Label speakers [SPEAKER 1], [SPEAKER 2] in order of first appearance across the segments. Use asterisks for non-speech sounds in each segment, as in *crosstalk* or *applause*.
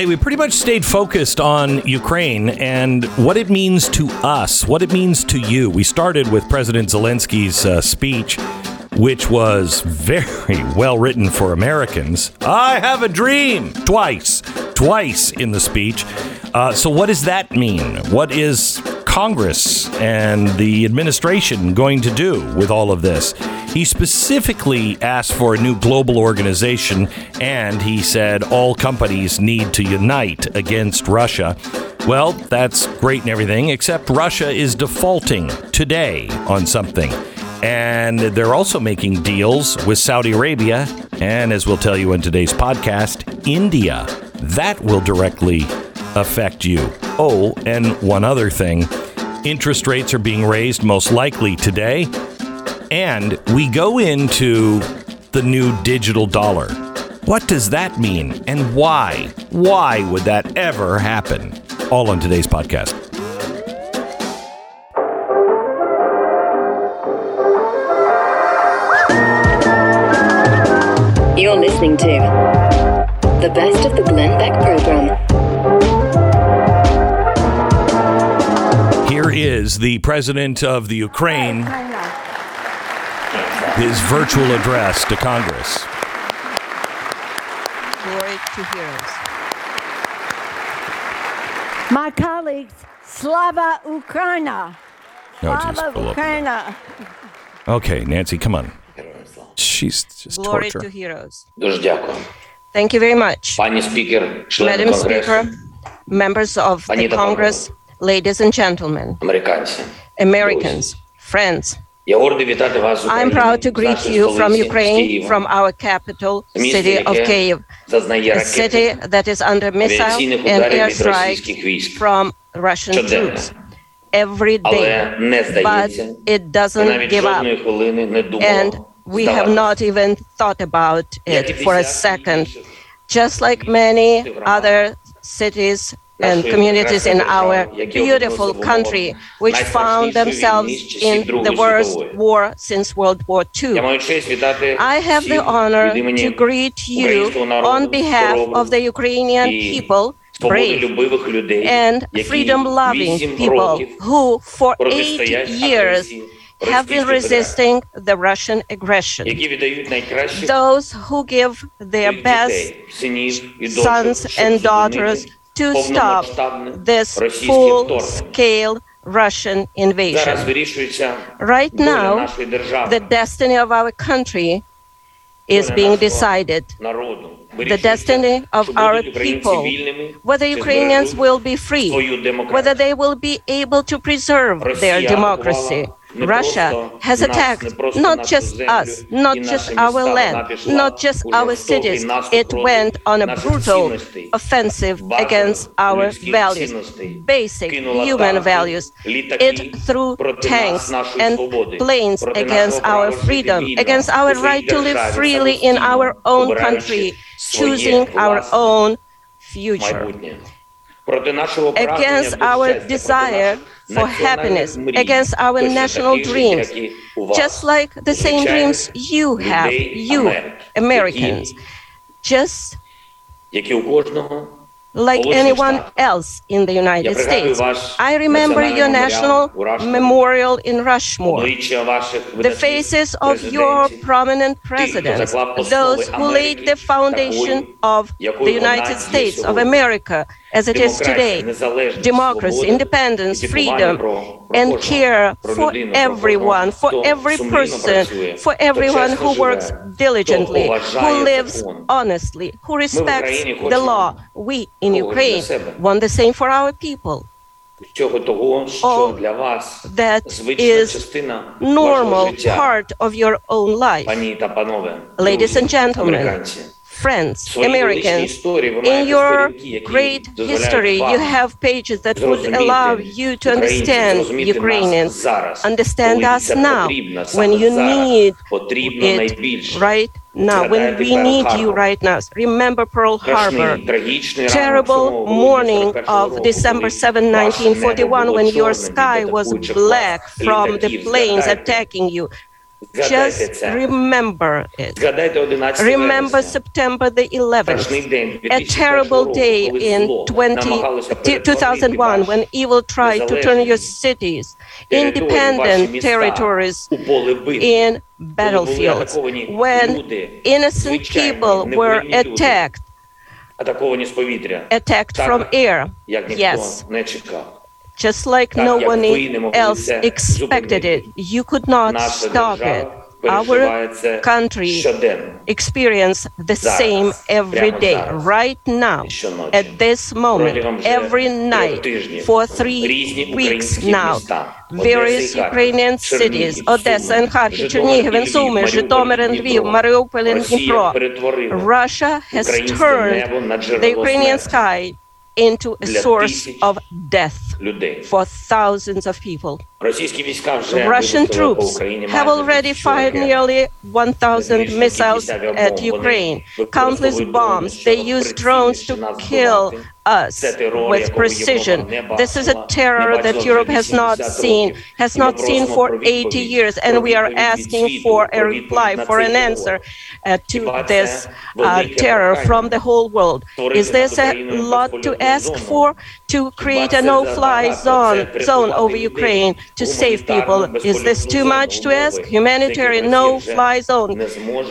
[SPEAKER 1] Hey, we pretty much stayed focused on Ukraine and what it means to us, what it means to you. We started with President Zelensky's uh, speech, which was very *laughs* well written for Americans. I have a dream twice, twice in the speech. Uh, so, what does that mean? What is Congress and the administration going to do with all of this? He specifically asked for a new global organization, and he said all companies need to unite against Russia. Well, that's great and everything, except Russia is defaulting today on something. And they're also making deals with Saudi Arabia, and as we'll tell you in today's podcast, India. That will directly affect you. Oh, and one other thing interest rates are being raised most likely today. And we go into the new digital dollar. What does that mean and why? Why would that ever happen? All on today's podcast.
[SPEAKER 2] You're listening to the best of the Glenn Beck program.
[SPEAKER 1] is the president of the Ukraine, his virtual address to Congress.
[SPEAKER 3] Glory to heroes.
[SPEAKER 4] My colleagues, Slava Ukraina.
[SPEAKER 1] Oh,
[SPEAKER 4] Slava Ukraina.
[SPEAKER 1] Okay, Nancy, come on. She's just
[SPEAKER 3] Glory
[SPEAKER 1] torture.
[SPEAKER 3] to heroes. Thank you very much. Madam Speaker, members of the Congress, Ladies and gentlemen, Americans, friends, I'm proud to greet you from Ukraine, from our capital city of Kyiv, a city that is under missile and airstrikes from Russian troops. Every day. But it doesn't give up. And we have not even thought about it for a second. Just like many other cities and communities in our beautiful country, which found themselves in the worst war. since World War II. I have the honor to greet you on behalf of the Ukrainian people brave and freedom-loving people who for eight years have been resisting the Russian aggression. Those who give their best sons and daughters to stop this full scale Russian invasion. Right now, the destiny of our country is being decided. The destiny of our people, whether Ukrainians will be free, whether they will be able to preserve their democracy. Russia has attacked not just us, not just our land, not just our cities. It went on a brutal offensive against our values, basic human values. It threw tanks and planes against our freedom, against our right to live freely in our own country, choosing our own future. Against our desire for happiness, against our national dreams, just like the same dreams you have, you Americans, just like anyone else in the United States. I remember your national memorial in Rushmore, the faces of your prominent presidents, those who laid the foundation of the United States of America as it is today democracy, independence, freedom, and care for everyone, for every person, for everyone who works diligently, who lives honestly, who respects the law. We in Ukraine want the same for our people. All that is normal part of your own life. Ladies and gentlemen, friends, Americans, in your great history, you have pages that would allow you to understand Ukrainians, understand us now. When you need it right now, when we need you right now. Remember Pearl Harbor, terrible morning of December 7, 1941, when your sky was black from the planes attacking you. Just remember it. Remember September the 11th, a terrible day in 2001 when evil tried to turn your cities, independent territories, in battlefields, when innocent people were attacked, attacked from air. Yes just like no one else expected it. You could not stop it. Our country experience the same every day, right now, at this moment, every night, for three weeks now. Various Ukrainian cities, Odessa and Kharkiv,
[SPEAKER 5] Chernihiv
[SPEAKER 3] and Sumy,
[SPEAKER 5] Zhytomyr
[SPEAKER 3] and
[SPEAKER 5] Lviv,
[SPEAKER 3] Mariupol and Dnipro. Russia has turned the Ukrainian sky into a source of death for thousands of people. Russian troops have already fired nearly 1,000 missiles at Ukraine, countless bombs. They use drones to kill us with precision. This is a terror that Europe has not seen, has not seen for 80 years, and we are asking for a reply, for an answer uh, to this uh, terror from the whole world. Is this a lot to ask for? To create a no
[SPEAKER 5] fly
[SPEAKER 3] zone, zone over Ukraine to save people. Is this too much to ask? Humanitarian no
[SPEAKER 5] fly
[SPEAKER 3] zone,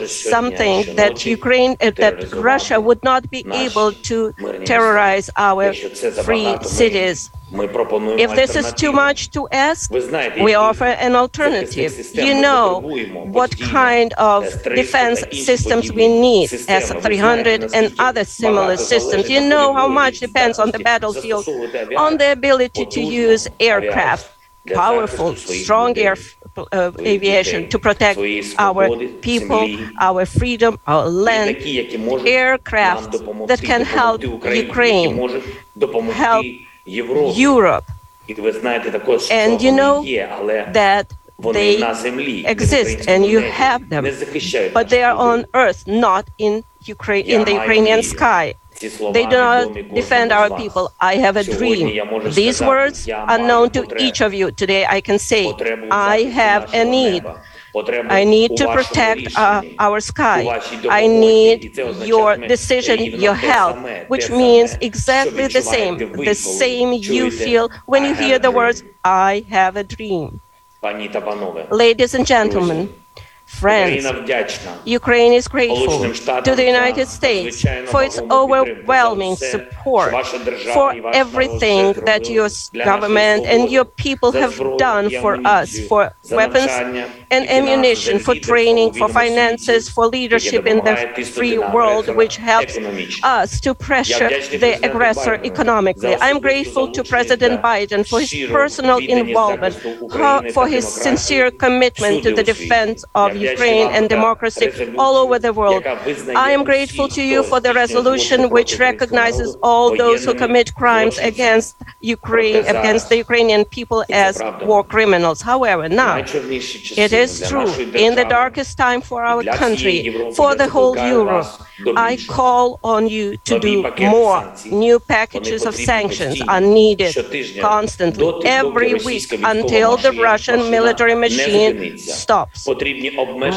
[SPEAKER 3] something that Ukraine, uh, that Russia would not be able to terrorize
[SPEAKER 5] prioritize our
[SPEAKER 3] free cities. If this is too much to ask, we offer an alternative. You know what kind of defense systems we need, S-300 and other similar systems. You know how much depends on the battlefield, on the ability to use aircraft, powerful, strong aircraft uh, aviation to protect our people, our freedom, our land, aircraft that can help Ukraine, help Europe. And you know that they exist and you have them, but they are on earth, not in Ukraine, in the Ukrainian sky. They do not defend our people. I have a dream. These words are known to each of you. Today I can say, I have a need. I need to protect uh, our sky. I need your decision, your help, which means exactly the same, the same you feel when you hear the words, I have a dream. Ladies and gentlemen, friends. Ukraine is grateful to the United States for its overwhelming support for everything that your government and your people have done for us, for weapons and ammunition, for training, for finances, for leadership in the free world, which helps us to pressure the aggressor economically. I'm grateful to President Biden for his personal involvement, for his sincere commitment to the defense of Ukraine and democracy all over the world. I am grateful to you for the resolution which recognizes all those who commit crimes against Ukraine, against the Ukrainian people as war criminals. However, now it is true, in the darkest time for our country, for the whole Europe, I call on you to do more. New packages of sanctions are needed constantly, every week, until the Russian military machine stops.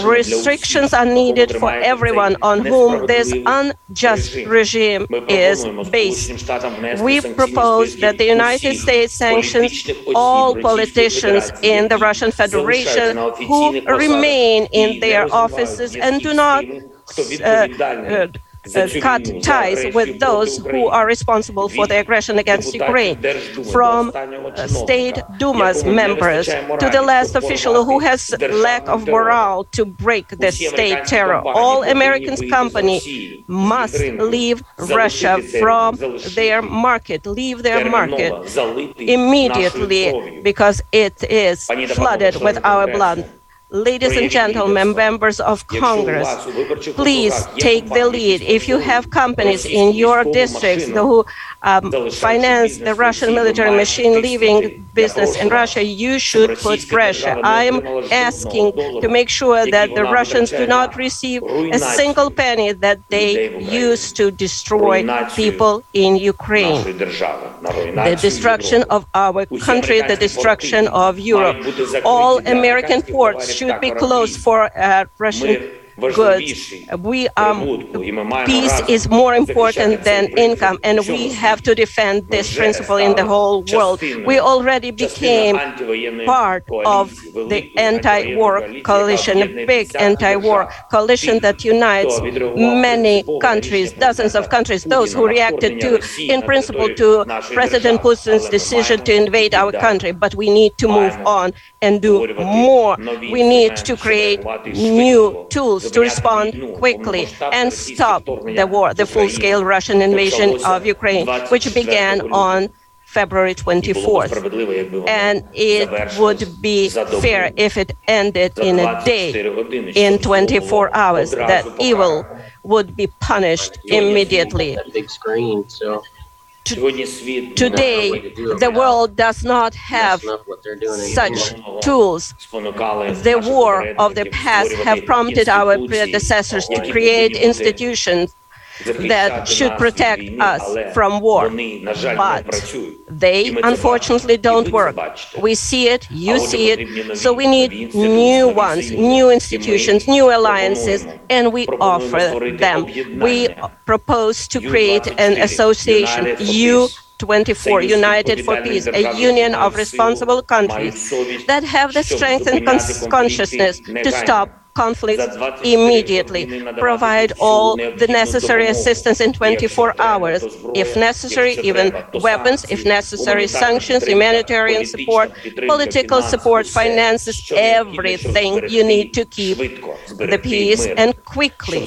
[SPEAKER 3] Restrictions are needed for everyone on whom this unjust regime is based. We propose that the United States sanctions all politicians in the Russian Federation who remain in their offices and do not. Uh, uh, uh, cut ties with those who are responsible for the aggression against Ukraine, from uh, state Duma's members to the last official who has lack of morale to break the state terror. All American
[SPEAKER 5] company
[SPEAKER 3] must leave Russia from their market, leave their market immediately because it is flooded with our blood. Ladies and gentlemen, members of Congress, please take the lead. If you have companies in your districts who um, finance the Russian military machine leaving business in Russia, you should put pressure. I am asking to make sure that the Russians do not receive a single penny that they use to destroy people in Ukraine. The destruction of our country, the destruction of Europe. All American ports should be closed for uh, Russian goods. We um, peace is more important than income, and we have to defend this principle in the whole world. We already became part of the anti-war coalition, a big anti-war coalition that unites many countries, dozens of countries. Those who reacted to, in principle, to President Putin's decision to invade our country, but we need to move on and do more. We need to create new tools to respond quickly and stop the war, the full-scale Russian invasion of Ukraine, which began on February 24th. And it would be fair if it ended in a day, in 24 hours, that evil would be punished immediately.
[SPEAKER 6] Big screen, so
[SPEAKER 3] Today, the world does not have
[SPEAKER 6] what they're doing.
[SPEAKER 3] such tools. The war of the past have prompted our predecessors to create institutions that should protect us from war. But they unfortunately don't work. We see it, you see it, so we need new ones, new institutions, new alliances, and we offer them. We propose to create an association, U 24 United for Peace, a union of responsible countries that have the strength and cons- consciousness to stop conflicts immediately, provide all the necessary assistance in 24 hours, if necessary, even weapons, if necessary, sanctions, humanitarian support, political support, finances, everything you need to keep the peace and quickly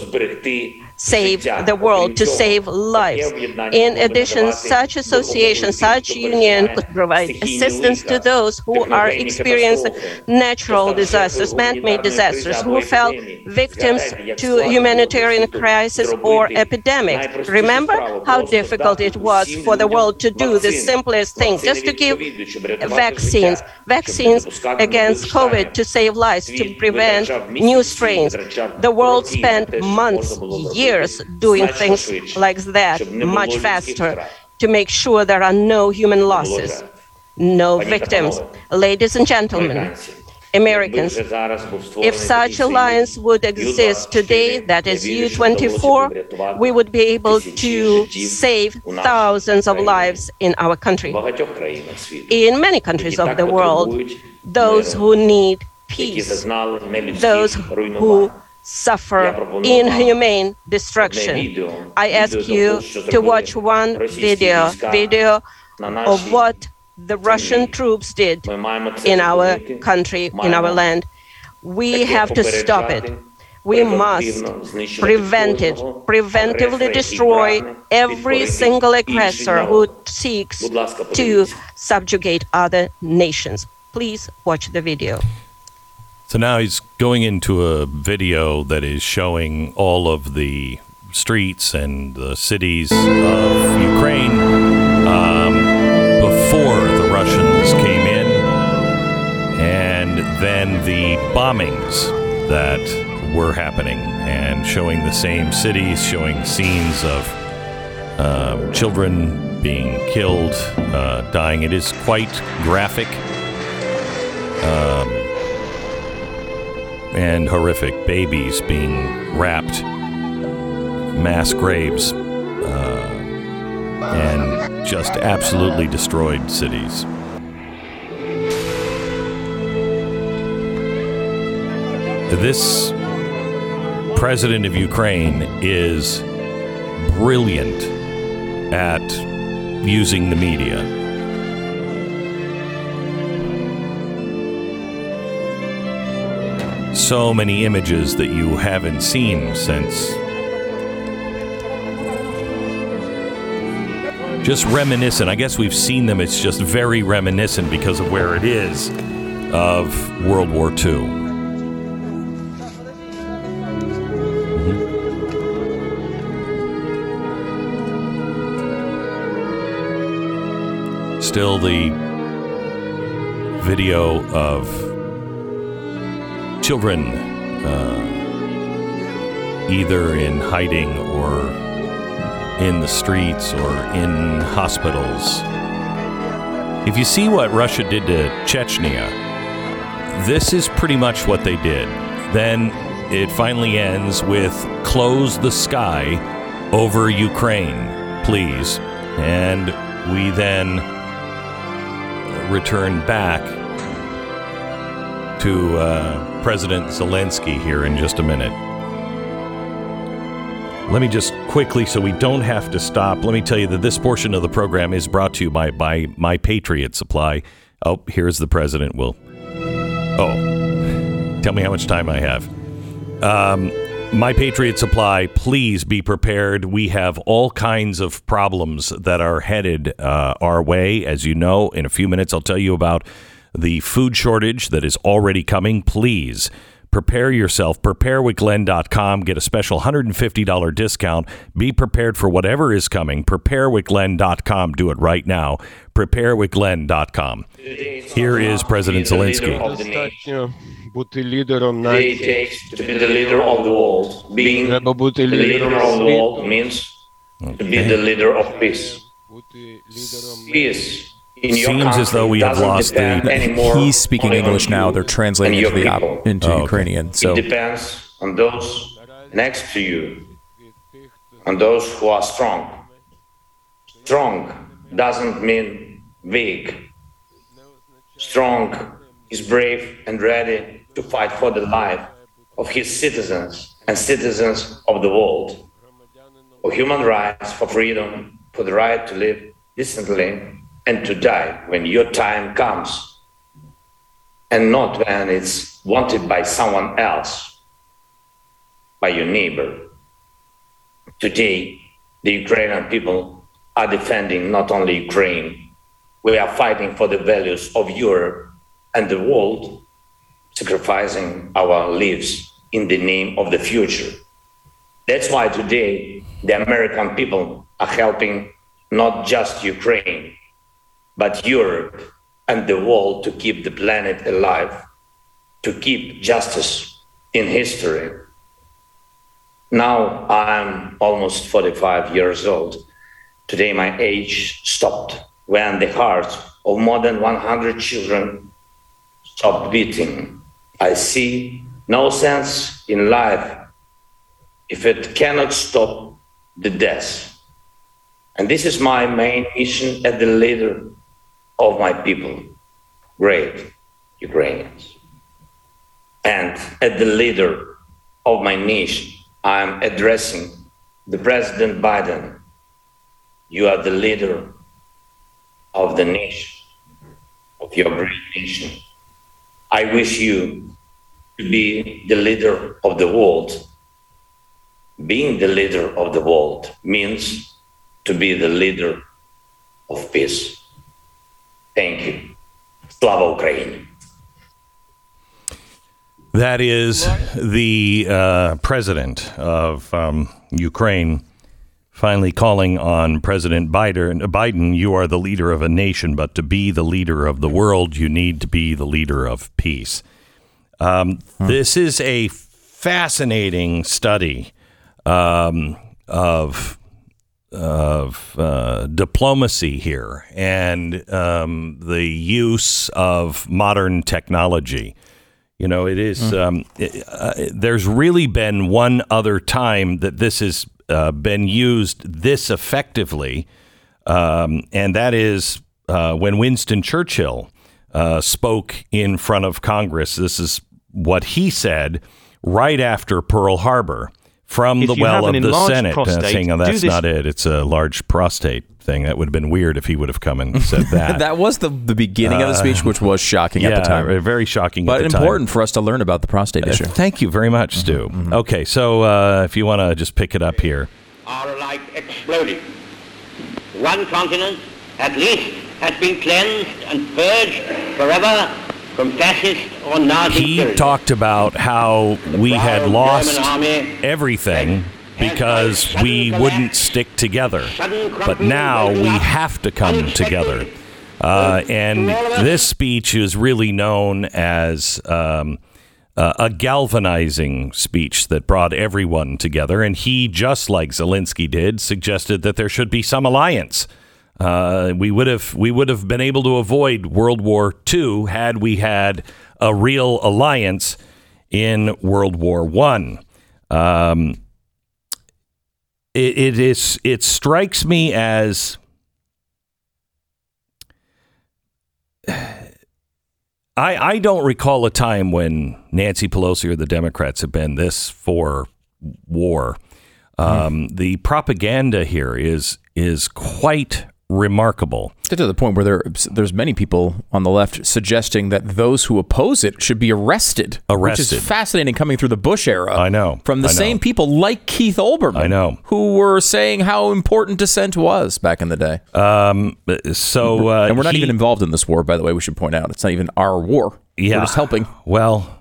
[SPEAKER 3] save the world, to save lives. In addition, such association, such union could provide assistance to those who are experiencing natural disasters, man-made disasters, who fell victims to humanitarian crisis or epidemic. Remember how difficult it was for the world to do the simplest thing, just to give vaccines, vaccines against COVID to save lives, to prevent new strains. The world spent months, years doing things like that much faster to make sure there are no human losses, no victims. Ladies and gentlemen, Americans, if such alliance would exist today, that is U24, we would be able to save thousands of lives in our country. In many countries of the world, those who need peace, those who suffer inhumane destruction. I ask you to watch one video, video of what the Russian troops did in our country, in our land. We have to stop it. We must prevent it, preventively destroy every single aggressor who seeks to subjugate other nations. Please watch the video.
[SPEAKER 1] So now he's going into a video that is showing all of the streets and the cities of Ukraine um, before the Russians came in, and then the bombings that were happening, and showing the same cities, showing scenes of uh, children being killed, uh, dying. It is quite graphic. Um, and horrific babies being wrapped, mass graves, uh, and just absolutely destroyed cities. This president of Ukraine is brilliant at using the media. So many images that you haven't seen since. Just reminiscent. I guess we've seen them. It's just very reminiscent because of where it is of World War II. Mhm. Still the video of children uh, either in hiding or in the streets or in hospitals. If you see what Russia did to Chechnya, this is pretty much what they did. Then it finally ends with close the sky over Ukraine, please. And we then return back to uh, President Zelensky here in just a minute. Let me just quickly, so we don't have to stop, let me tell you that this portion of the program is brought to you by, by My Patriot Supply. Oh, here's the president. Will. Oh, tell me how much time I have. Um, My Patriot Supply, please be prepared. We have all kinds of problems that are headed uh, our way. As you know, in a few minutes, I'll tell you about the food shortage that is already coming, please prepare yourself. Preparewithglenn.com. Get a special $150 discount. Be prepared for whatever is coming. Preparewithglenn.com. Do it right now. Preparewithglenn.com. Here is President Zelensky.
[SPEAKER 5] But the leader on to be the leader of the world. Being the leader of the world means to be the leader of peace. Peace
[SPEAKER 1] Seems as though we have lost the.
[SPEAKER 7] He's speaking English now. They're translating into, the, op- into oh, Ukrainian. So
[SPEAKER 5] it depends on those next to you, on those who are strong. Strong doesn't mean weak. Strong is brave and ready to fight for the life of his citizens and citizens of the world, for human rights, for freedom, for the right to live decently and to die when your time comes and not when it's wanted by someone else, by your neighbor. Today, the Ukrainian people are defending not only Ukraine, we are fighting for the values of Europe and the world, sacrificing our lives in the name of the future. That's why today the American people are helping not just Ukraine, but Europe and the world to keep the planet alive, to keep justice in history. Now I'm almost 45 years old. Today my age stopped when the heart of more than 100 children stopped beating. I see no sense in life if it cannot stop the death. And this is my main mission as the leader of my people, great Ukrainians. And as the leader of my nation, I'm addressing the President Biden. You are the leader of the nation, of your great nation. I wish you to be the leader of the world. Being the leader of the world means to be the leader of peace. Thank you. Slava Ukraine.
[SPEAKER 1] That is the uh, president of um, Ukraine finally calling on President Biden. Biden, you are the leader of a nation, but to be the leader of the world, you need to be the leader of peace. Um, hmm. This is a fascinating study um, of of uh, diplomacy here and um, the use of modern technology. You know, it is. Mm. Um, it, uh, there's really been one other time that this has uh, been used this effectively, um, and that is uh, when Winston Churchill uh, spoke in front of Congress. This is what he said right after Pearl Harbor from if the well of the Senate, uh, prostate, uh, saying, "Oh, that's not it. It's a large prostate thing." That would have been weird if he would have come and said *laughs* that.
[SPEAKER 7] that was the the beginning uh, of the speech, which was shocking
[SPEAKER 1] yeah,
[SPEAKER 7] at the time.
[SPEAKER 1] Very shocking,
[SPEAKER 7] but important time. for us to learn about the prostate uh, issue.
[SPEAKER 1] Thank you very much, mm-hmm, Stu. Mm-hmm. Okay, so uh, if you want to just pick it up here,
[SPEAKER 8] are like exploding. One continent, at least, has been cleansed and purged forever from fascist or Nazi
[SPEAKER 1] He talked about how we had lost everything because we wouldn't stick together. But now we have to come together. Uh, and this speech is really known as um, uh, a galvanizing speech that brought everyone together. And he, just like Zelensky did, suggested that there should be some alliance Uh, we would have we would have been able to avoid World War II had we had a real alliance in World War One. Um, it, it is it strikes me as I, I don't recall a time when Nancy Pelosi or the Democrats have been this for war. Um, hmm. The propaganda here is is quite remarkable.
[SPEAKER 7] To the point where there, there's many people on the left suggesting that those who oppose it should be arrested.
[SPEAKER 1] Arrested.
[SPEAKER 7] Which is fascinating coming through the Bush era.
[SPEAKER 1] I know.
[SPEAKER 7] From the
[SPEAKER 1] I
[SPEAKER 7] same
[SPEAKER 1] know.
[SPEAKER 7] people like Keith Olbermann.
[SPEAKER 1] I know.
[SPEAKER 7] Who were saying how important dissent was back in the day.
[SPEAKER 1] Um, so, uh,
[SPEAKER 7] and we're not
[SPEAKER 1] he,
[SPEAKER 7] even involved in this war, by the way, we should point out. It's not even our war.
[SPEAKER 1] Yeah.
[SPEAKER 7] We're just helping.
[SPEAKER 1] Well,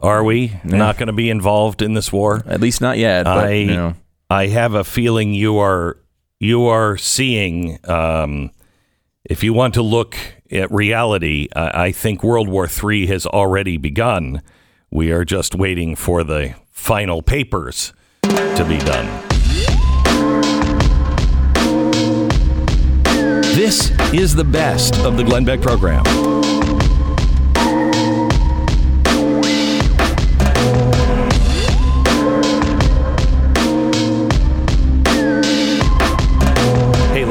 [SPEAKER 1] are we yeah. not going to be involved in this war?
[SPEAKER 7] At least not yet. But,
[SPEAKER 1] I,
[SPEAKER 7] you know.
[SPEAKER 1] I have a feeling you are you are seeing um, if you want to look at reality, I think World War III has already begun. We are just waiting for the final papers to be done. This is the best of the Glenn Beck program.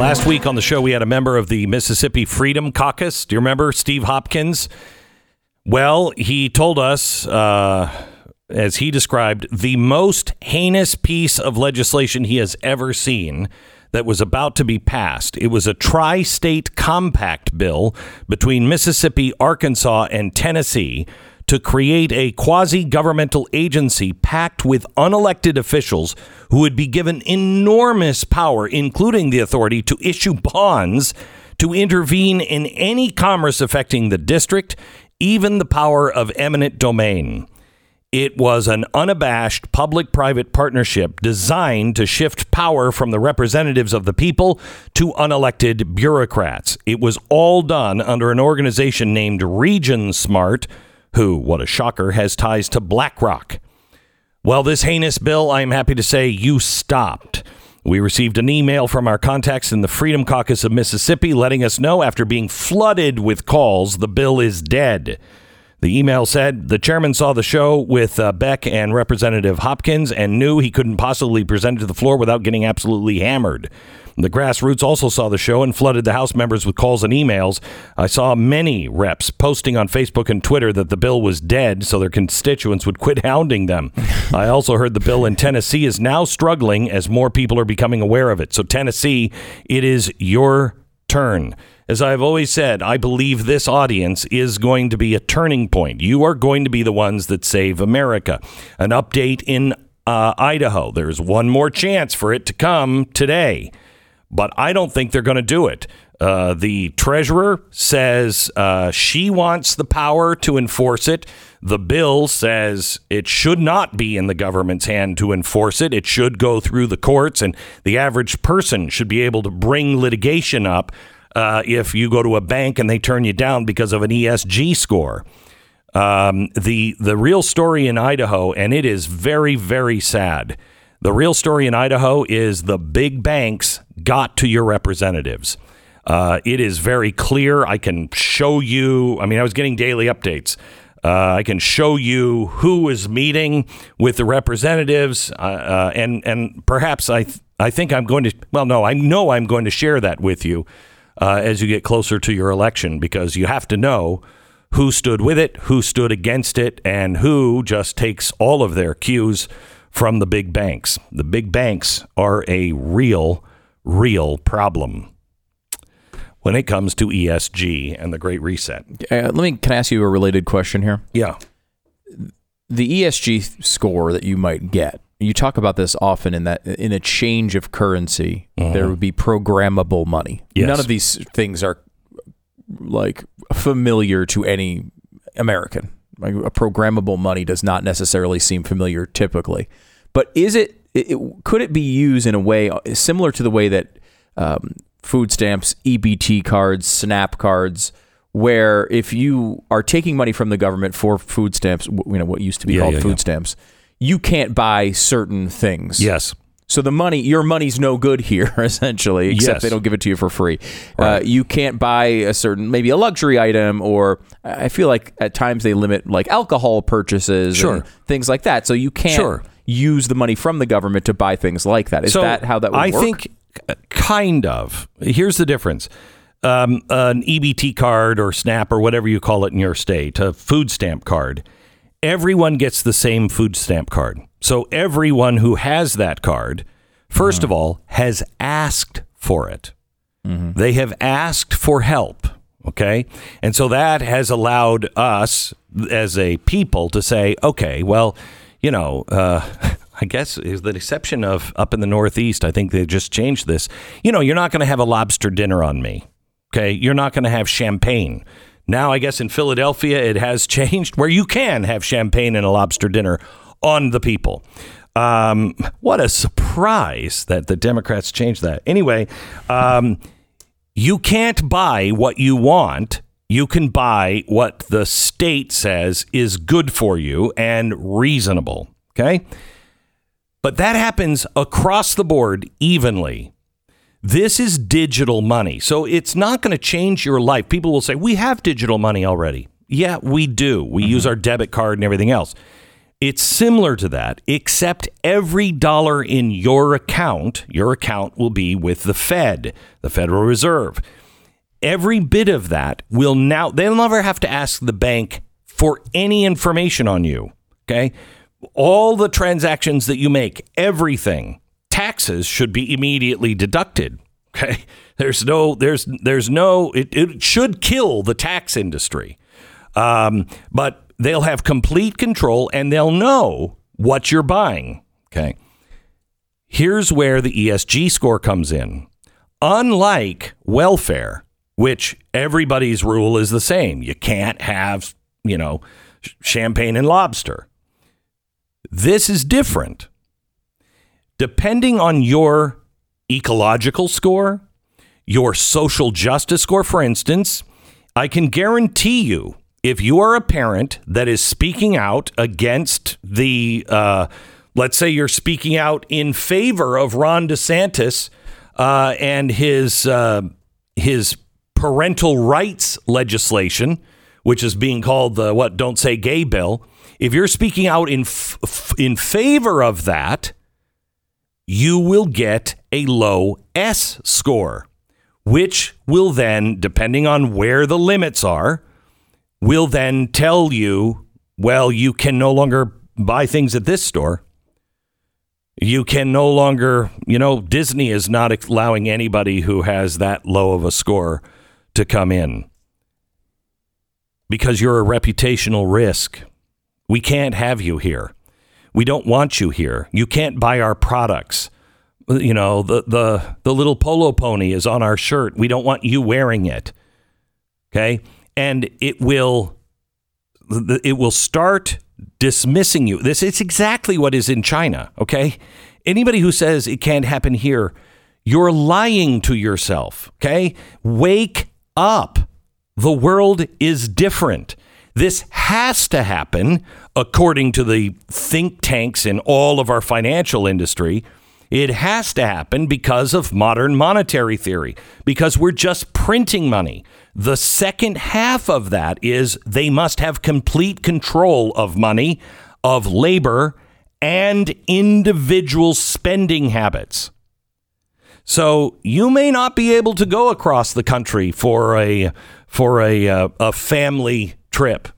[SPEAKER 1] Last week on the show, we had a member of the Mississippi Freedom Caucus. Do you remember Steve Hopkins? Well, he told us, uh, as he described, the most heinous piece of legislation he has ever seen that was about to be passed. It was a tri state compact bill between Mississippi, Arkansas, and Tennessee to create a quasi governmental agency packed with unelected officials who would be given enormous power, including the authority to issue bonds to intervene in any commerce affecting the district, even the power of eminent domain. It was an unabashed public private partnership designed to shift power from the representatives of the people to unelected bureaucrats. It was all done under an organization named Region Smart who, what a shocker, has ties to BlackRock. Well, this heinous bill, I'm happy to say, you stopped. We received an email from our contacts in the Freedom Caucus of Mississippi letting us know after being flooded with calls, the bill is dead. The email said the chairman saw the show with uh, Beck and Representative Hopkins and knew he couldn't possibly present it to the floor without getting absolutely hammered. The grassroots also saw the show and flooded the House members with calls and emails. I saw many reps posting on Facebook and Twitter that the bill was dead so their constituents would quit hounding them. *laughs* I also heard the bill in Tennessee is now struggling as more people are becoming aware of it. So, Tennessee, it is your turn. As I've always said, I believe this audience is going to be a turning point. You are going to be the ones that save America. An update in uh, Idaho. There's one more chance for it to come today but I don't think they're going to do it. Uh, the treasurer says uh, she wants the power to enforce it. The bill says it should not be in the government's hand to enforce it. It should go through the courts, and the average person should be able to bring litigation up uh, if you go to a bank and they turn you down because of an ESG score. Um, the the real story in Idaho, and it is very very sad. The real story in Idaho is the big banks got to your representatives. Uh, it is very clear. I can show you. I mean, I was getting daily updates. Uh, I can show you who is meeting with the representatives, uh, uh, and and perhaps I th- I think I'm going to. Well, no, I know I'm going to share that with you uh, as you get closer to your election because you have to know who stood with it, who stood against it, and who just takes all of their cues from the big banks. The big banks are a real real problem when it comes to ESG and the Great Reset.
[SPEAKER 7] Uh, let me can I ask you a related question here?
[SPEAKER 1] Yeah.
[SPEAKER 7] The ESG score that you might get. You talk about this often in that in a change of currency, mm-hmm. there would be programmable money.
[SPEAKER 1] Yes.
[SPEAKER 7] None of these things are like familiar to any American. A programmable money does not necessarily seem familiar typically. But is it it, it, could it be used in a way uh, similar to the way that um, food stamps, EBT cards, SNAP cards, where if you are taking money from the government for food stamps, you know what used to be yeah, called yeah, food yeah. stamps, you can't buy certain things.
[SPEAKER 1] Yes.
[SPEAKER 7] So the money, your money's no good here, *laughs* essentially, except
[SPEAKER 1] Yes.
[SPEAKER 7] they don't give it to you for free. Uh, you can't buy a certain, maybe a luxury item, or I feel like at times they limit like alcohol purchases,
[SPEAKER 1] Sure.
[SPEAKER 7] and things like that. So you can't
[SPEAKER 1] Sure.
[SPEAKER 7] use the money from the government to buy things like that. Is
[SPEAKER 1] so
[SPEAKER 7] that how that would
[SPEAKER 1] I
[SPEAKER 7] work?
[SPEAKER 1] think uh, kind of. Here's the difference. Um, an EBT card or SNAP or whatever you call it in your state, a food stamp card. Everyone gets the same food stamp card. So everyone who has that card, 1st of all, has asked for it. They have asked for help. Okay. And so that has allowed us as a people to say, okay, well, you know, uh, *laughs* I guess is the exception of up in the Northeast. I think they just changed this. You know, you're not going to have a lobster dinner on me. Okay. You're not going to have champagne. Now, I guess in Philadelphia, it has *laughs* changed where you can have champagne and a lobster dinner on the people. Um, what a surprise that the Democrats changed that. Anyway, um, you can't buy what you want. You can buy what the state says is good for you and reasonable. Okay. But that happens across the board evenly. This is digital money. So it's not going to change your life. People will say, We have digital money already. Yeah, we do. We mm-hmm. use our debit card and everything else. It's similar to that, except every dollar in your account, your account will be with the Fed, the Federal Reserve. Every bit of that will now, they'll never have to ask the bank for any information on you. Okay. All the transactions that you make, everything, taxes should be immediately deducted. Okay. *laughs* There's no, there's, there's no, it, it should kill the tax industry. Um, but they'll have complete control and they'll know what you're buying. Okay. Here's where the ESG score comes in. Unlike welfare, which everybody's rule is the same, you can't have, you know, champagne and lobster. This is different. Depending on your ecological score, your social justice score, for instance, I can guarantee you if you are a parent that is speaking out against the, uh, let's say you're speaking out in favor of Ron DeSantis uh, and his uh, his parental rights legislation, which is being called the what don't say gay bill. If you're speaking out in f- in favor of that, you will get a low S score, which will then, depending on where the limits are, will then tell you, well, you can no longer buy things at this store. You can no longer, you know, Disney is not allowing anybody who has that low of a score to come in because you're a reputational risk. We can't have you here. We don't want you here. You can't buy our products. You know, the the the little polo pony is on our shirt. We don't want you wearing it. Okay? And it will it will start dismissing you. This it's exactly what is in China, okay? Anybody who says it can't happen here, you're lying to yourself, okay? Wake up. The world is different. This has to happen according to the think tanks in all of our financial industry. It has to happen because of modern monetary theory, because we're just printing money. The second half of that is they must have complete control of money, of labor, and individual spending habits. So you may not be able to go across the country for a for a uh, a family trip.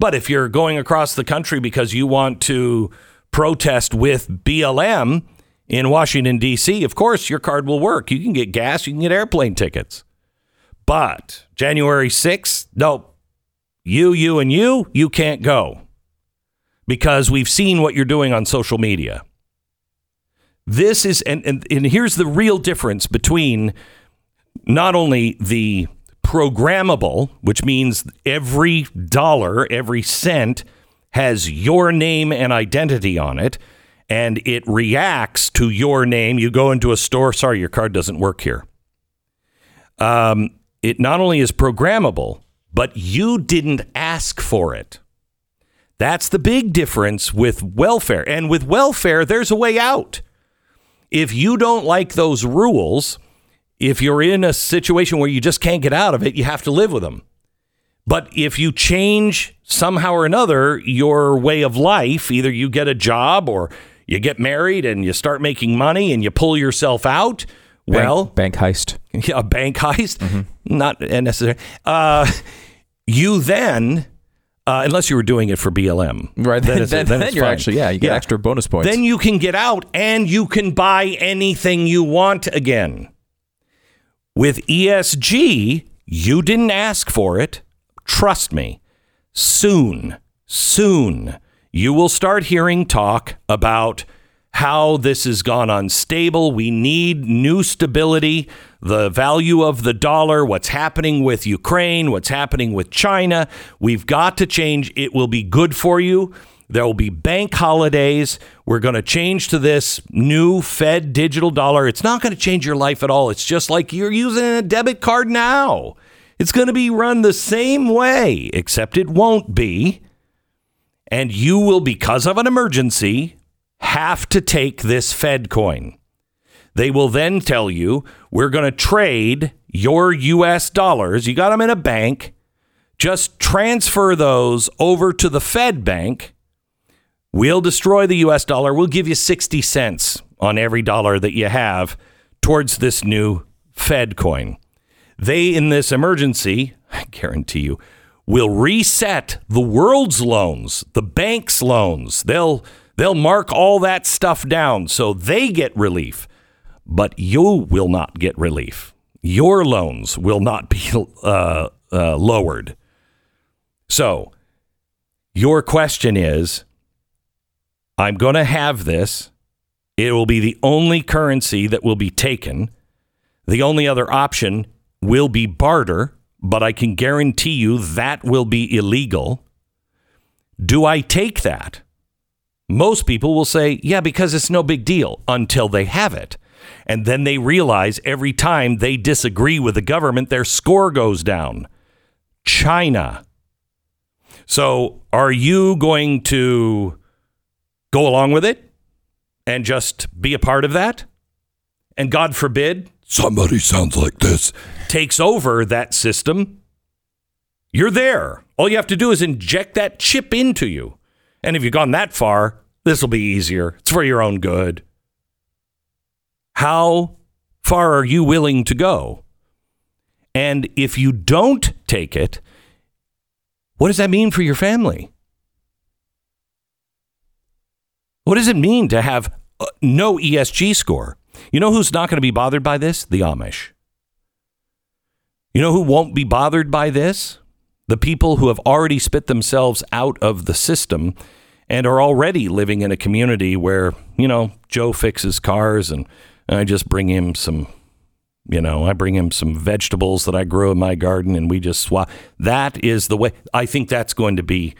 [SPEAKER 1] But if you're going across the country because you want to protest with BLM in Washington D.C., of course your card will work. You can get gas, you can get airplane tickets. But January 6th, nope. You, you, and you, you can't go because we've seen what you're doing on social media. This is, and, and, and here's the real difference between not only the programmable, which means every dollar, every cent has your name and identity on it, and it reacts to your name. You go into a store, sorry, your card doesn't work here. Um, it not only is programmable, but you didn't ask for it. That's the big difference with welfare. And with welfare, there's a way out. If you don't like those rules, if you're in a situation where you just can't get out of it, you have to live with them. But if you change somehow or another your way of life, either you get a job or you get married and you start making money and you pull yourself out, well,
[SPEAKER 7] bank, bank heist.
[SPEAKER 1] Yeah, *laughs* a bank heist, mm-hmm. not necessary. Uh, you then, uh, unless you were doing it for BLM,
[SPEAKER 7] right? Then, then, then, then you're fine. actually yeah, you get yeah. extra bonus points.
[SPEAKER 1] Then you can get out and you can buy anything you want again. With ESG, you didn't ask for it. Trust me. Soon, soon, you will start hearing talk about how this has gone unstable. We need new stability, the value of the dollar, what's happening with Ukraine, what's happening with China. We've got to change. It will be good for you. There will be bank holidays. We're going to change to this new Fed digital dollar. It's not going to change your life at all. It's just like you're using a debit card now. It's going to be run the same way, except it won't be. And you will, because of an emergency, have to take this Fed coin. They will then tell you, we're going to trade your US dollars. You got them in a bank. Just transfer those over to the Fed bank We'll destroy the US dollar. We'll give you 60 cents on every dollar that you have towards this new Fed coin. They, in this emergency, *laughs* I guarantee you, will reset the world's loans, the bank's loans. They'll they'll mark all that stuff down so they get relief, but you will not get relief. Your loans will not be *laughs* uh, uh, lowered. So, your question is I'm going to have this. It will be the only currency that will be taken. The only other option will be barter, but I can guarantee you that will be illegal. Do I take that? Most people will say, yeah, because it's no big deal until they have it. And then they realize every time they disagree with the government, their score goes down. China. So are you going to go along with it and just be a part of that. And God forbid somebody sounds like this takes over that system. You're there. All you have to do is inject that chip into you. And if you've gone that far, this will be easier. It's for your own good. How far are you willing to go? And if you don't take it, what does that mean for your family? What does it mean to have uh, no ESG score? You know who's not going to be bothered by this? The Amish. You know who won't be bothered by this? The people who have already spit themselves out of the system and are already living in a community where, you know, Joe fixes cars and I just bring him some, you know, I bring him some vegetables that I grow in my garden and we just swap. That is the way. I think that's going to be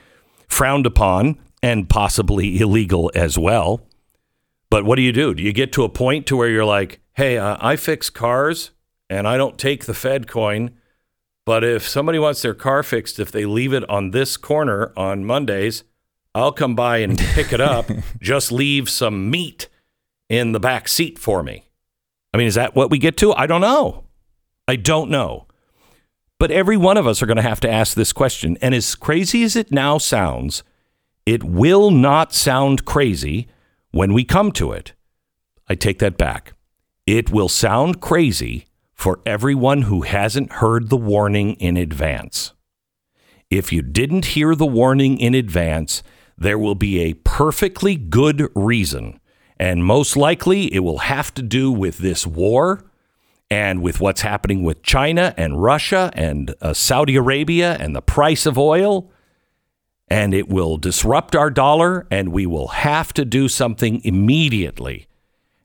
[SPEAKER 1] frowned upon and possibly illegal as well. But what do you do? Do you get to a point to where you're like, "Hey, uh, I fix cars and I don't take the Fed coin, but if somebody wants their car fixed if they leave it on this corner on Mondays, I'll come by and *laughs* pick it up. Just leave some meat in the back seat for me." I mean, is that what we get to? I don't know. I don't know. But every one of us are going to have to ask this question. And as crazy as it now sounds, it will not sound crazy when we come to it. I take that back. It will sound crazy for everyone who hasn't heard the warning in advance. If you didn't hear the warning in advance, there will be a perfectly good reason. And most likely, it will have to do with this war and with what's happening with China and Russia and uh, Saudi Arabia and the price of oil and it will disrupt our dollar, and we will have to do something immediately.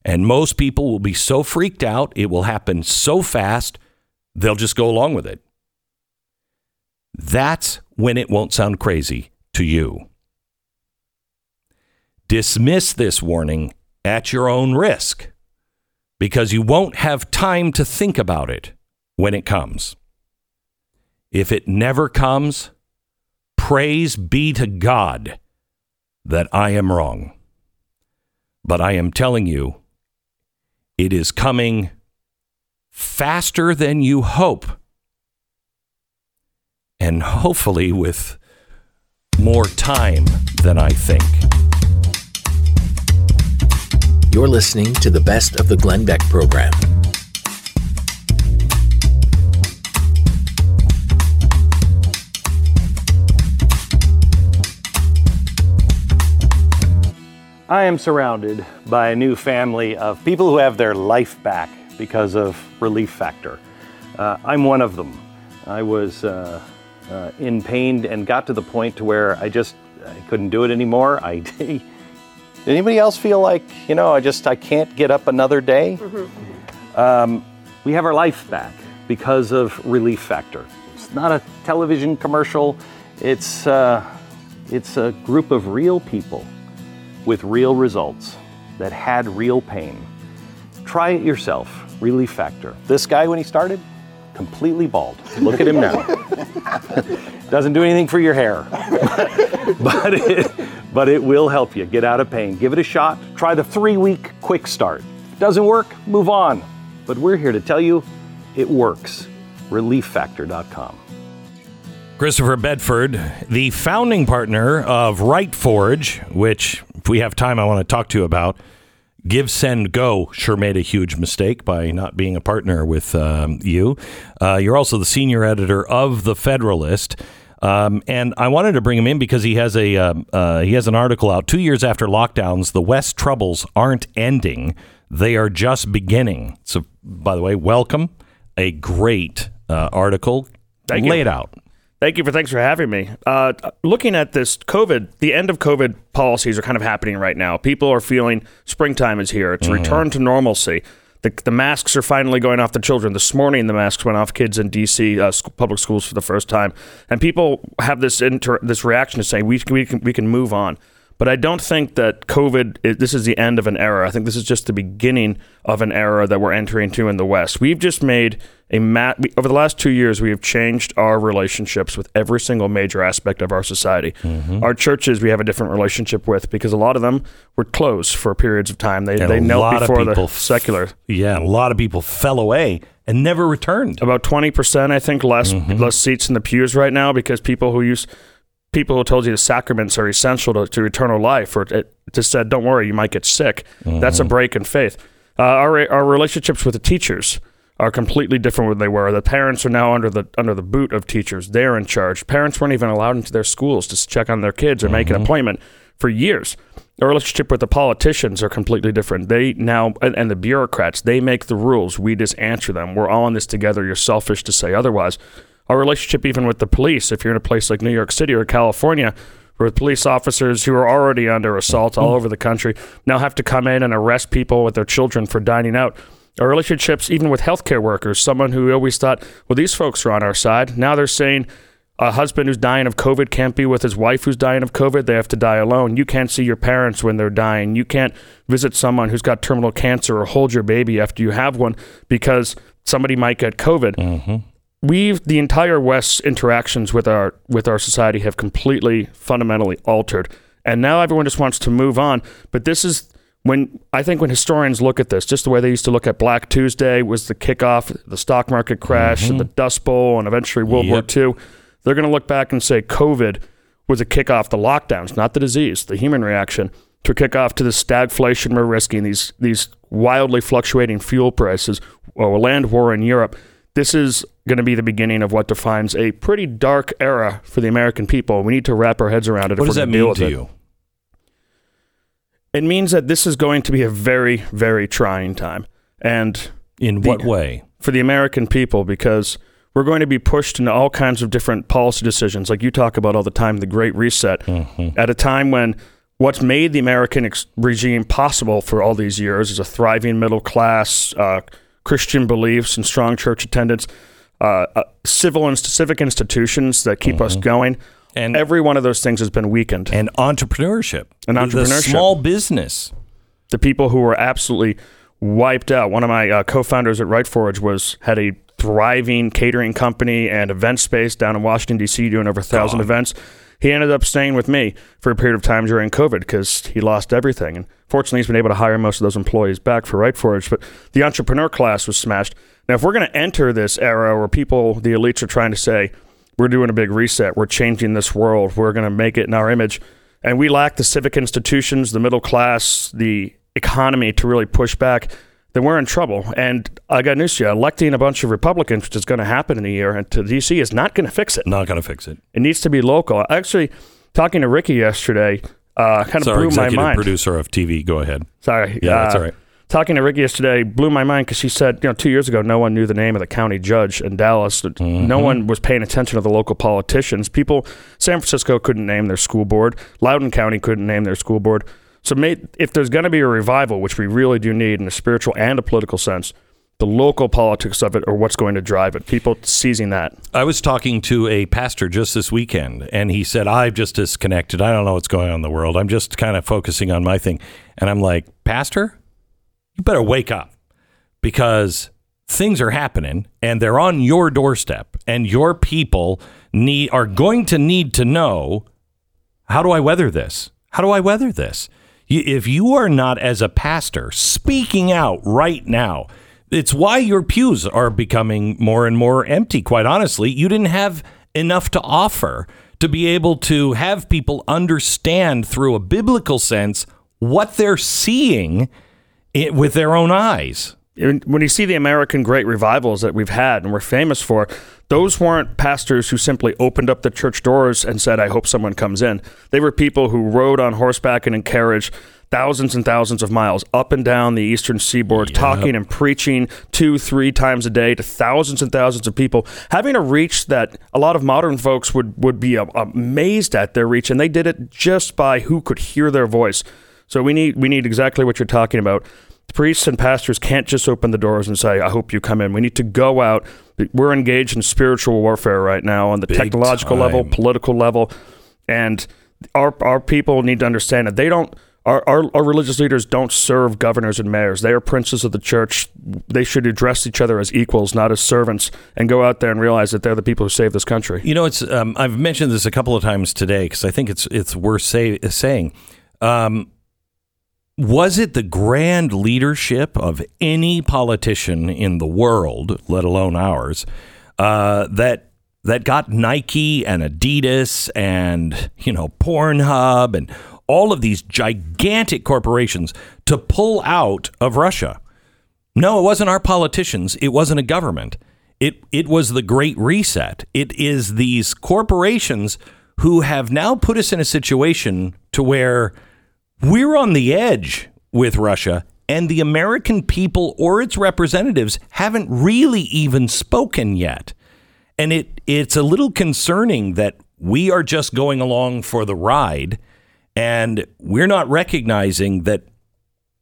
[SPEAKER 1] And most people will be so freaked out, it will happen so fast, they'll just go along with it. That's when it won't sound crazy to you. Dismiss this warning at your own risk because you won't have time to think about it when it comes. If it never comes, Praise be to God that I am wrong. But I am telling you, It is coming faster than you hope. And hopefully with more time than I think.
[SPEAKER 9] You're listening to the best of the Glenn Beck program.
[SPEAKER 10] I am surrounded by a new family of people who have their life back because of Relief Factor. Uh, I'm one of them. I was uh, uh, in pain and got to the point to where I just I couldn't do it anymore. *laughs* I did anybody else feel like you know I just I can't get up another day? Mm-hmm. Um, we have our life back because of Relief Factor. It's not a television commercial. It's uh, it's a group of real people with real results that had real pain. Try it yourself. Relief Factor. This guy, when he started, completely bald. Look at him now. *laughs* Doesn't do anything for your hair, *laughs* but it, but it will help you get out of pain. Give it a shot. Try the three week quick start. Doesn't work? Move on. But we're here to tell you it works. ReliefFactor.com.
[SPEAKER 1] Christopher Bedford, the founding partner of Right Forge, which, we have time, I want to talk to you about. Give, Send, Go sure made a huge mistake by not being a partner with um, you. Uh, you're also the senior editor of The Federalist. Um, and I wanted to bring him in because he has a um, uh, he has an article out two years after lockdowns. The West troubles aren't ending; they are just beginning. So, by the way, welcome. A great uh, article.
[SPEAKER 11] Thank
[SPEAKER 1] Lay
[SPEAKER 11] you.
[SPEAKER 1] it out.
[SPEAKER 11] Thank you for thanks for having me. Uh, looking at this COVID, the end of COVID policies are kind of happening right now. People are feeling springtime is here. It's a return to normalcy. The, the masks are finally going off the children. This morning, the masks went off kids in D.C. Uh, public schools for the first time, and people have this inter- this reaction to say we can, we can we can move on. But I don't think that COVID, is, this is the end of an era. I think this is just the beginning of an era that we're entering into in the West. We've just made a mat, over the last two years, we have changed our relationships with every single major aspect of our society. Our churches, we have a different relationship with because a lot of them were closed for periods of time. They,
[SPEAKER 1] And
[SPEAKER 11] they knelt
[SPEAKER 1] lot of
[SPEAKER 11] before the secular.
[SPEAKER 1] Yeah, a lot of people fell away and never returned.
[SPEAKER 11] About 20%, I think, less,
[SPEAKER 1] Mm-hmm.
[SPEAKER 11] less seats in the pews right now because people who use people who told you the sacraments are essential to, to eternal life or it just said don't worry you might get sick. That's a
[SPEAKER 1] Mm-hmm.
[SPEAKER 11] break in faith. Uh, our, our relationships with the teachers are completely different than they were. The parents are now under the under the boot of teachers. They're in charge. Parents weren't even allowed into their schools to check on their kids or make an appointment for years. Our relationship with the politicians are completely different. They now and, and the bureaucrats they make the rules. We just answer them. We're all in this together. You're selfish to say otherwise our relationship even with the police if you're in a place like new york city or california where police officers who are already under assault all mm. over the country now have to come in and arrest people with their children for dining out our relationships even with healthcare workers someone who always thought well these folks are on our side now they're saying a husband who's dying of COVID can't be with his wife who's dying of COVID. They have to die alone. You can't see your parents when they're dying. You can't visit someone who's got terminal cancer or hold your baby after you have one because somebody might get COVID. Mm-hmm. We've the entire West's interactions with our with our society have completely fundamentally altered, and now everyone just wants to move on. But this is when I think when historians look at this, just the way they used to look at Black Tuesday was the kickoff, the stock market crash, and the mm-hmm. Dust Bowl, and eventually World War II. They're going to look back and say COVID was a kickoff the lockdowns, not the disease, the human reaction to kick off to the stagflation we're risking, these these wildly fluctuating fuel prices, or a land war in Europe. This is going to be the beginning of what defines a pretty dark era for the American people. We need to wrap our heads around it.
[SPEAKER 1] What does that mean to
[SPEAKER 11] it.
[SPEAKER 1] you?
[SPEAKER 11] It means that this is going to be a very, very trying time. And
[SPEAKER 1] In
[SPEAKER 11] the-
[SPEAKER 1] what way?
[SPEAKER 11] For the American people, because we're going to be pushed into all kinds of different policy decisions, like you talk about all the time, the Great Reset,
[SPEAKER 1] Mm-hmm.
[SPEAKER 11] at a time when what's made the American ex- regime possible for all these years is a thriving middle class, uh, Christian beliefs, and strong church attendance, uh, uh, civil and civic institutions that keep us going.
[SPEAKER 1] Mm-hmm. And
[SPEAKER 11] Every one of those things has been weakened.
[SPEAKER 1] and entrepreneurship.
[SPEAKER 11] And entrepreneurship.
[SPEAKER 1] The small business.
[SPEAKER 11] the people who were absolutely wiped out. One of my uh, co-founders at Right Forge was had a thriving catering company and event space down in Washington D.C. doing over a thousand events, He ended up staying with me for a period of time during COVID because he lost everything. And fortunately, he's been able to hire most of those employees back for Right Forge. But the entrepreneur class was smashed. Now, if we're going to enter this era where people, the elites, are trying to say, we're doing a big reset, we're changing this world, we're going to make it in our image, and we lack the civic institutions, the middle class, the economy to really push back, then we're in trouble. And I got news to you: electing a bunch of Republicans, which is going to happen in a year, and to DC is not going to fix it.
[SPEAKER 1] Not going to fix it.
[SPEAKER 11] It needs to be local. Actually, talking to Ricky yesterday, uh, kind of
[SPEAKER 1] Sorry,
[SPEAKER 11] blew my mind.
[SPEAKER 1] producer of TV. Go ahead.
[SPEAKER 11] Sorry.
[SPEAKER 1] Yeah, that's
[SPEAKER 11] uh,
[SPEAKER 1] all right.
[SPEAKER 11] Talking to Ricky yesterday blew my mind because she said, you know, two years ago, no one knew the name of the county judge in Dallas.
[SPEAKER 1] Mm-hmm.
[SPEAKER 11] No one was paying attention to the local politicians. People, San Francisco couldn't name their school board. Loudoun County couldn't name their school board. So, may, if there's going to be a revival, which we really do need in a spiritual and a political sense, the local politics of it are what's going to drive it. People seizing that.
[SPEAKER 1] I was talking to a pastor just this weekend, and he said, I've just disconnected. I don't know what's going on in the world. I'm just kind of focusing on my thing. And I'm like, Pastor, you better wake up because things are happening and they're on your doorstep, and your people need are going to need to know how do I weather this? How do I weather this? If you are not, as a pastor, speaking out right now, it's why your pews are becoming more and more empty, quite honestly. You didn't have enough to offer to be able to have people understand through a biblical sense what they're seeing with their own eyes.
[SPEAKER 11] When you see the American great revivals that we've had and we're famous for, those weren't pastors who simply opened up the church doors and said, I hope someone comes in. They were people who rode on horseback and in carriage thousands and thousands of miles up and down the eastern seaboard, talking and preaching two, three times a day to thousands and thousands of people, having a reach that a lot of modern folks would, would be amazed at their reach. And they did it just by who could hear their voice. So we need we need exactly what you're talking about. Priests and pastors can't just open the doors and say, "I hope you come in." We need to go out. We're engaged in spiritual warfare right now on the
[SPEAKER 1] Big
[SPEAKER 11] technological level, political level, and our our people need to understand that they don't. Our, our, our religious leaders don't serve governors and mayors. They are princes of the church. They should address each other as equals, not as servants, and go out there and realize that they're the people who save this country.
[SPEAKER 1] You know, it's um, I've mentioned this a couple of times today because I think it's it's worth say, saying. Um, was it the grand leadership of any politician in the world, let alone ours, uh, that that got Nike and Adidas and you know Pornhub and all of these gigantic corporations to pull out of Russia? No, it wasn't our politicians. It wasn't a government. It it was the Great Reset. It is these corporations who have now put us in a situation to where we're on the edge with Russia, and the American people or its representatives haven't really even spoken yet. And it it's a little concerning that we are just going along for the ride, and we're not recognizing that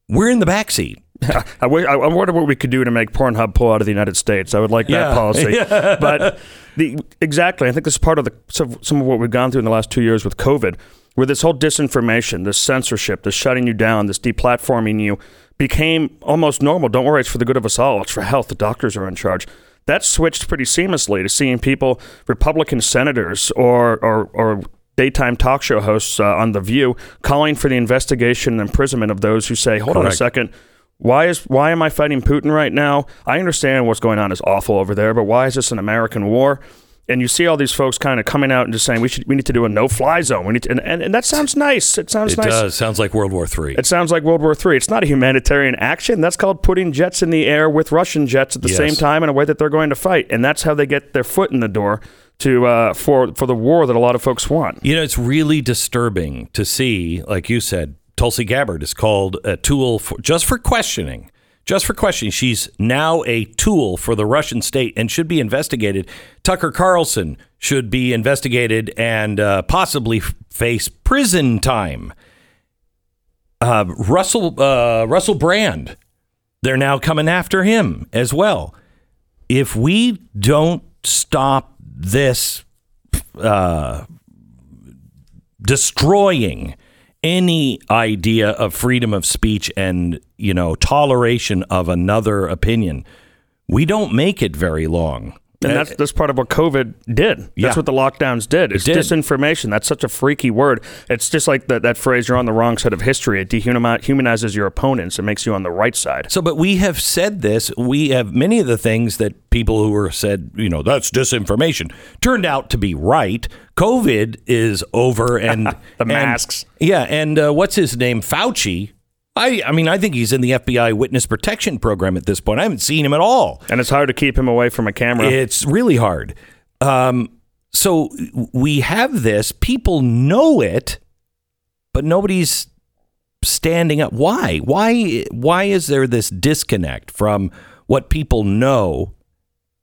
[SPEAKER 1] we're in the backseat. *laughs*
[SPEAKER 11] I, wonder what we could do to make Pornhub pull out of the United States. I would like that
[SPEAKER 1] Yeah.
[SPEAKER 11] policy. *laughs*
[SPEAKER 1] Yeah.
[SPEAKER 11] But the exactly, I think this is part of the some of what we've gone through in the last two years with COVID, where this whole disinformation, this censorship, this shutting you down, this deplatforming you became almost normal. Don't worry, it's for the good of us all. It's for health. The doctors are in charge. That switched pretty seamlessly to seeing people, Republican senators or or, or daytime talk show hosts uh, on The View, calling for the investigation and imprisonment of those who say, "Hold on a second, why is why am I fighting Putin right now? I understand what's going on is awful over there, but why is this an American war? And you see all these folks kind of coming out and just saying we should we need to do a no fly zone. We need to, and, and, and that sounds nice. It sounds nice.
[SPEAKER 1] It
[SPEAKER 11] nice.
[SPEAKER 1] does. Sounds like World War III.
[SPEAKER 11] It sounds like World War III. It's not a humanitarian action. That's called putting jets in the air with Russian jets at the
[SPEAKER 1] Yes.
[SPEAKER 11] same time in a way that they're going to fight, and that's how they get their foot in the door to uh, for for the war that a lot of folks want.
[SPEAKER 1] You know, it's really disturbing to see, like you said, Tulsi Gabbard is called a tool for just for questioning. Just for questioning. She's now a tool for the Russian state and should be investigated. Tucker Carlson should be investigated and uh, possibly face prison time. Uh, Russell uh, Russell Brand, they're now coming after him as well. If we don't stop this uh, destroying any idea of freedom of speech and you know toleration of another opinion we don't make it very long
[SPEAKER 11] And that's eh, that's part of what COVID did. That's
[SPEAKER 1] Yeah.
[SPEAKER 11] what the lockdowns did. It's
[SPEAKER 1] did.
[SPEAKER 11] disinformation. That's such a freaky word. It's just like that, that phrase, you're on the wrong side of history. It dehumanizes your opponents. It makes you on the right side.
[SPEAKER 1] So, but we have said this. We have many of the things that people who were said, you know, that's disinformation, turned out to be right. COVID is over, *laughs* and
[SPEAKER 11] The
[SPEAKER 1] and-
[SPEAKER 11] masks.
[SPEAKER 1] yeah, and uh, what's his name, Fauci. I, I mean, I think he's in the FBI witness protection program at this point. I haven't seen him at all.
[SPEAKER 11] And it's hard to keep him away from a camera.
[SPEAKER 1] It's really hard. Um, so we have this. People know it, but nobody's standing up. Why? Why? Why is there this disconnect from what people know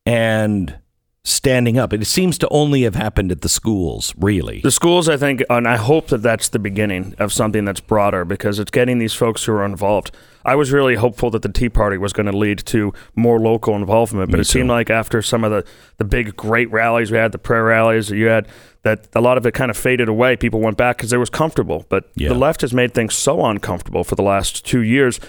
[SPEAKER 1] and standing up? It seems to only have happened at the schools, really.
[SPEAKER 11] The schools, I think, and I hope that that's the beginning of something that's broader because it's getting these folks who are involved. I was really hopeful that the Tea Party was going to lead to more local involvement, but
[SPEAKER 1] Me
[SPEAKER 11] it seemed like after some of the, the big, great rallies we had, the prayer rallies that you had, that a lot of it kind of faded away. People went back because it was comfortable. But
[SPEAKER 1] Yeah.
[SPEAKER 11] the left has made things so uncomfortable for the last two years.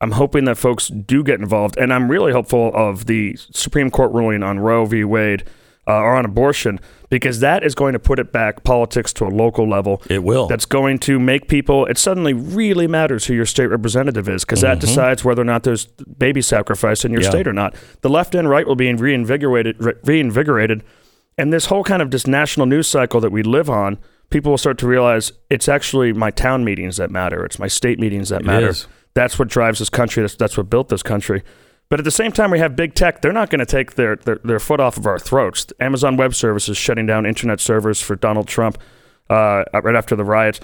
[SPEAKER 11] I'm hoping that folks do get involved, and I'm really hopeful of the Supreme Court ruling on Roe v. Wade uh, or on abortion because that is going to put it back politics to a local level.
[SPEAKER 1] It will.
[SPEAKER 11] That's going to make people. It suddenly really matters who your state representative is because that decides whether or not there's baby sacrifice in your
[SPEAKER 1] Mm-hmm. Yeah.
[SPEAKER 11] state or not. The left and right will be reinvigorated, re- reinvigorated, and this whole kind of just national news cycle that we live on. People will start to realize it's actually my town meetings that matter. It's my state meetings that matter. That's what drives this country. That's, that's what built this country. But at the same time, we have big tech. They're not going to take their, their, their foot off of our throats. Amazon Web Services shutting down internet servers for Donald Trump uh, right after the riots.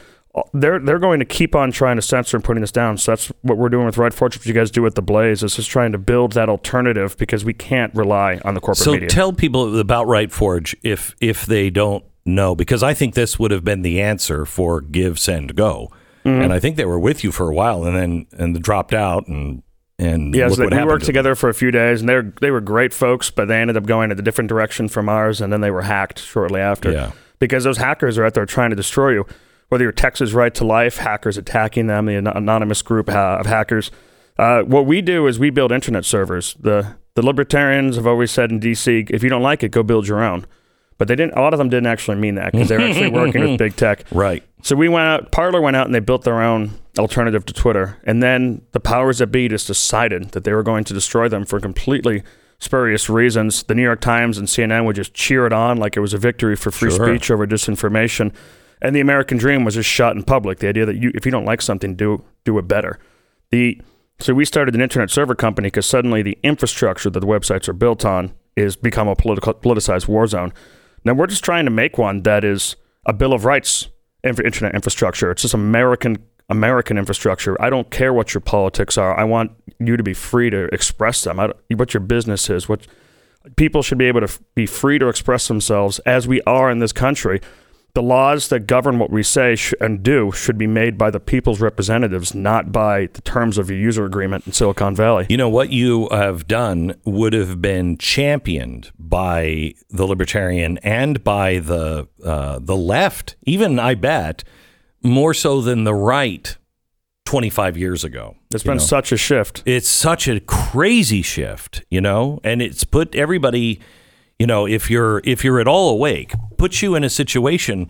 [SPEAKER 11] They're they're going to keep on trying to censor and putting this down. So that's what we're doing with Right Forge. What you guys do with the Blaze is just trying to build that alternative because we can't rely on the corporate
[SPEAKER 1] So
[SPEAKER 11] media.
[SPEAKER 1] tell people about Right Forge if if they don't know, because I think this would have been the answer for Give, Send, Go,
[SPEAKER 11] Mm-hmm.
[SPEAKER 1] and I think they were with you for a while, and then and dropped out, and and
[SPEAKER 11] Yes,
[SPEAKER 1] look
[SPEAKER 11] they, we worked
[SPEAKER 1] to
[SPEAKER 11] together for a few days, and they are they were great folks. But they ended up going in a different direction from ours, and then they were hacked shortly after.
[SPEAKER 1] Yeah.
[SPEAKER 11] because those hackers are out there trying to destroy you. Whether you're Texas Right to Life, hackers attacking them, the an- anonymous group of hackers. Uh, what we do is we build internet servers. The the libertarians have always said in DC, if you don't like it, go build your own. But they didn't. A lot of them didn't actually mean that because they're actually working with *laughs* big tech.
[SPEAKER 1] Right.
[SPEAKER 11] So we went out. Parler went out and they built their own alternative to Twitter, and then the powers that be just decided that they were going to destroy them for completely spurious reasons. The New York Times and CNN would just cheer it on like it was a victory for free
[SPEAKER 1] Sure.
[SPEAKER 11] speech over disinformation, and the American dream was just shot in public. The idea that you, if you don't like something, do do it better. The so we started an internet server company because suddenly the infrastructure that the websites are built on is become a political, politicized war zone. Now we're just trying to make one that is a bill of rights internet infrastructure. It's just American American infrastructure. I don't care what your politics are. I want you to be free to express them. What your business is. What people should be able to f- be free to express themselves as we are in this country. The laws that govern what we say sh- and do should be made by the people's representatives, not by the terms of your user agreement in Silicon Valley.
[SPEAKER 1] You know what you have done would have been championed by the libertarian and by the uh, the left, even I bet more so than the right. Twenty five years ago,
[SPEAKER 11] It's been
[SPEAKER 1] know?
[SPEAKER 11] such a shift.
[SPEAKER 1] it's such a crazy shift, you know, and it's put everybody, you know, if you're if you're at all awake, puts you in a situation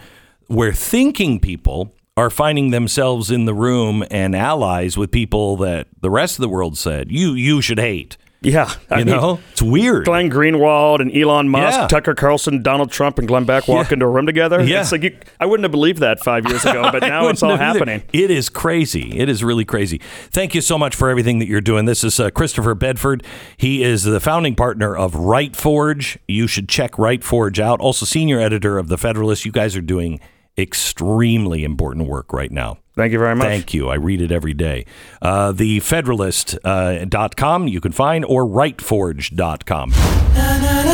[SPEAKER 1] where thinking people are finding themselves in the room and allies with people that the rest of the world said you you should hate.
[SPEAKER 11] Yeah, I
[SPEAKER 1] You
[SPEAKER 11] mean,
[SPEAKER 1] know, it's weird.
[SPEAKER 11] Glenn Greenwald and Elon Musk,
[SPEAKER 1] Yeah.
[SPEAKER 11] Tucker Carlson, Donald Trump, and Glenn Beck walk into a room together.
[SPEAKER 1] Yeah.
[SPEAKER 11] It's like you, I wouldn't have believed that five years ago, but *laughs* now it's all
[SPEAKER 1] wouldn't either.
[SPEAKER 11] happening.
[SPEAKER 1] It is crazy. It is really crazy. Thank you so much for everything that you're doing. This is uh, Christopher Bedford. He is the founding partner of Right Forge. You should check Right Forge out. Also, senior editor of the Federalist. You guys are doing extremely important work right now.
[SPEAKER 11] Thank you very much.
[SPEAKER 1] Thank you. I read it every day. Uh, the Federalist uh, dot com you can find or rightforge.com.
[SPEAKER 12] Na na na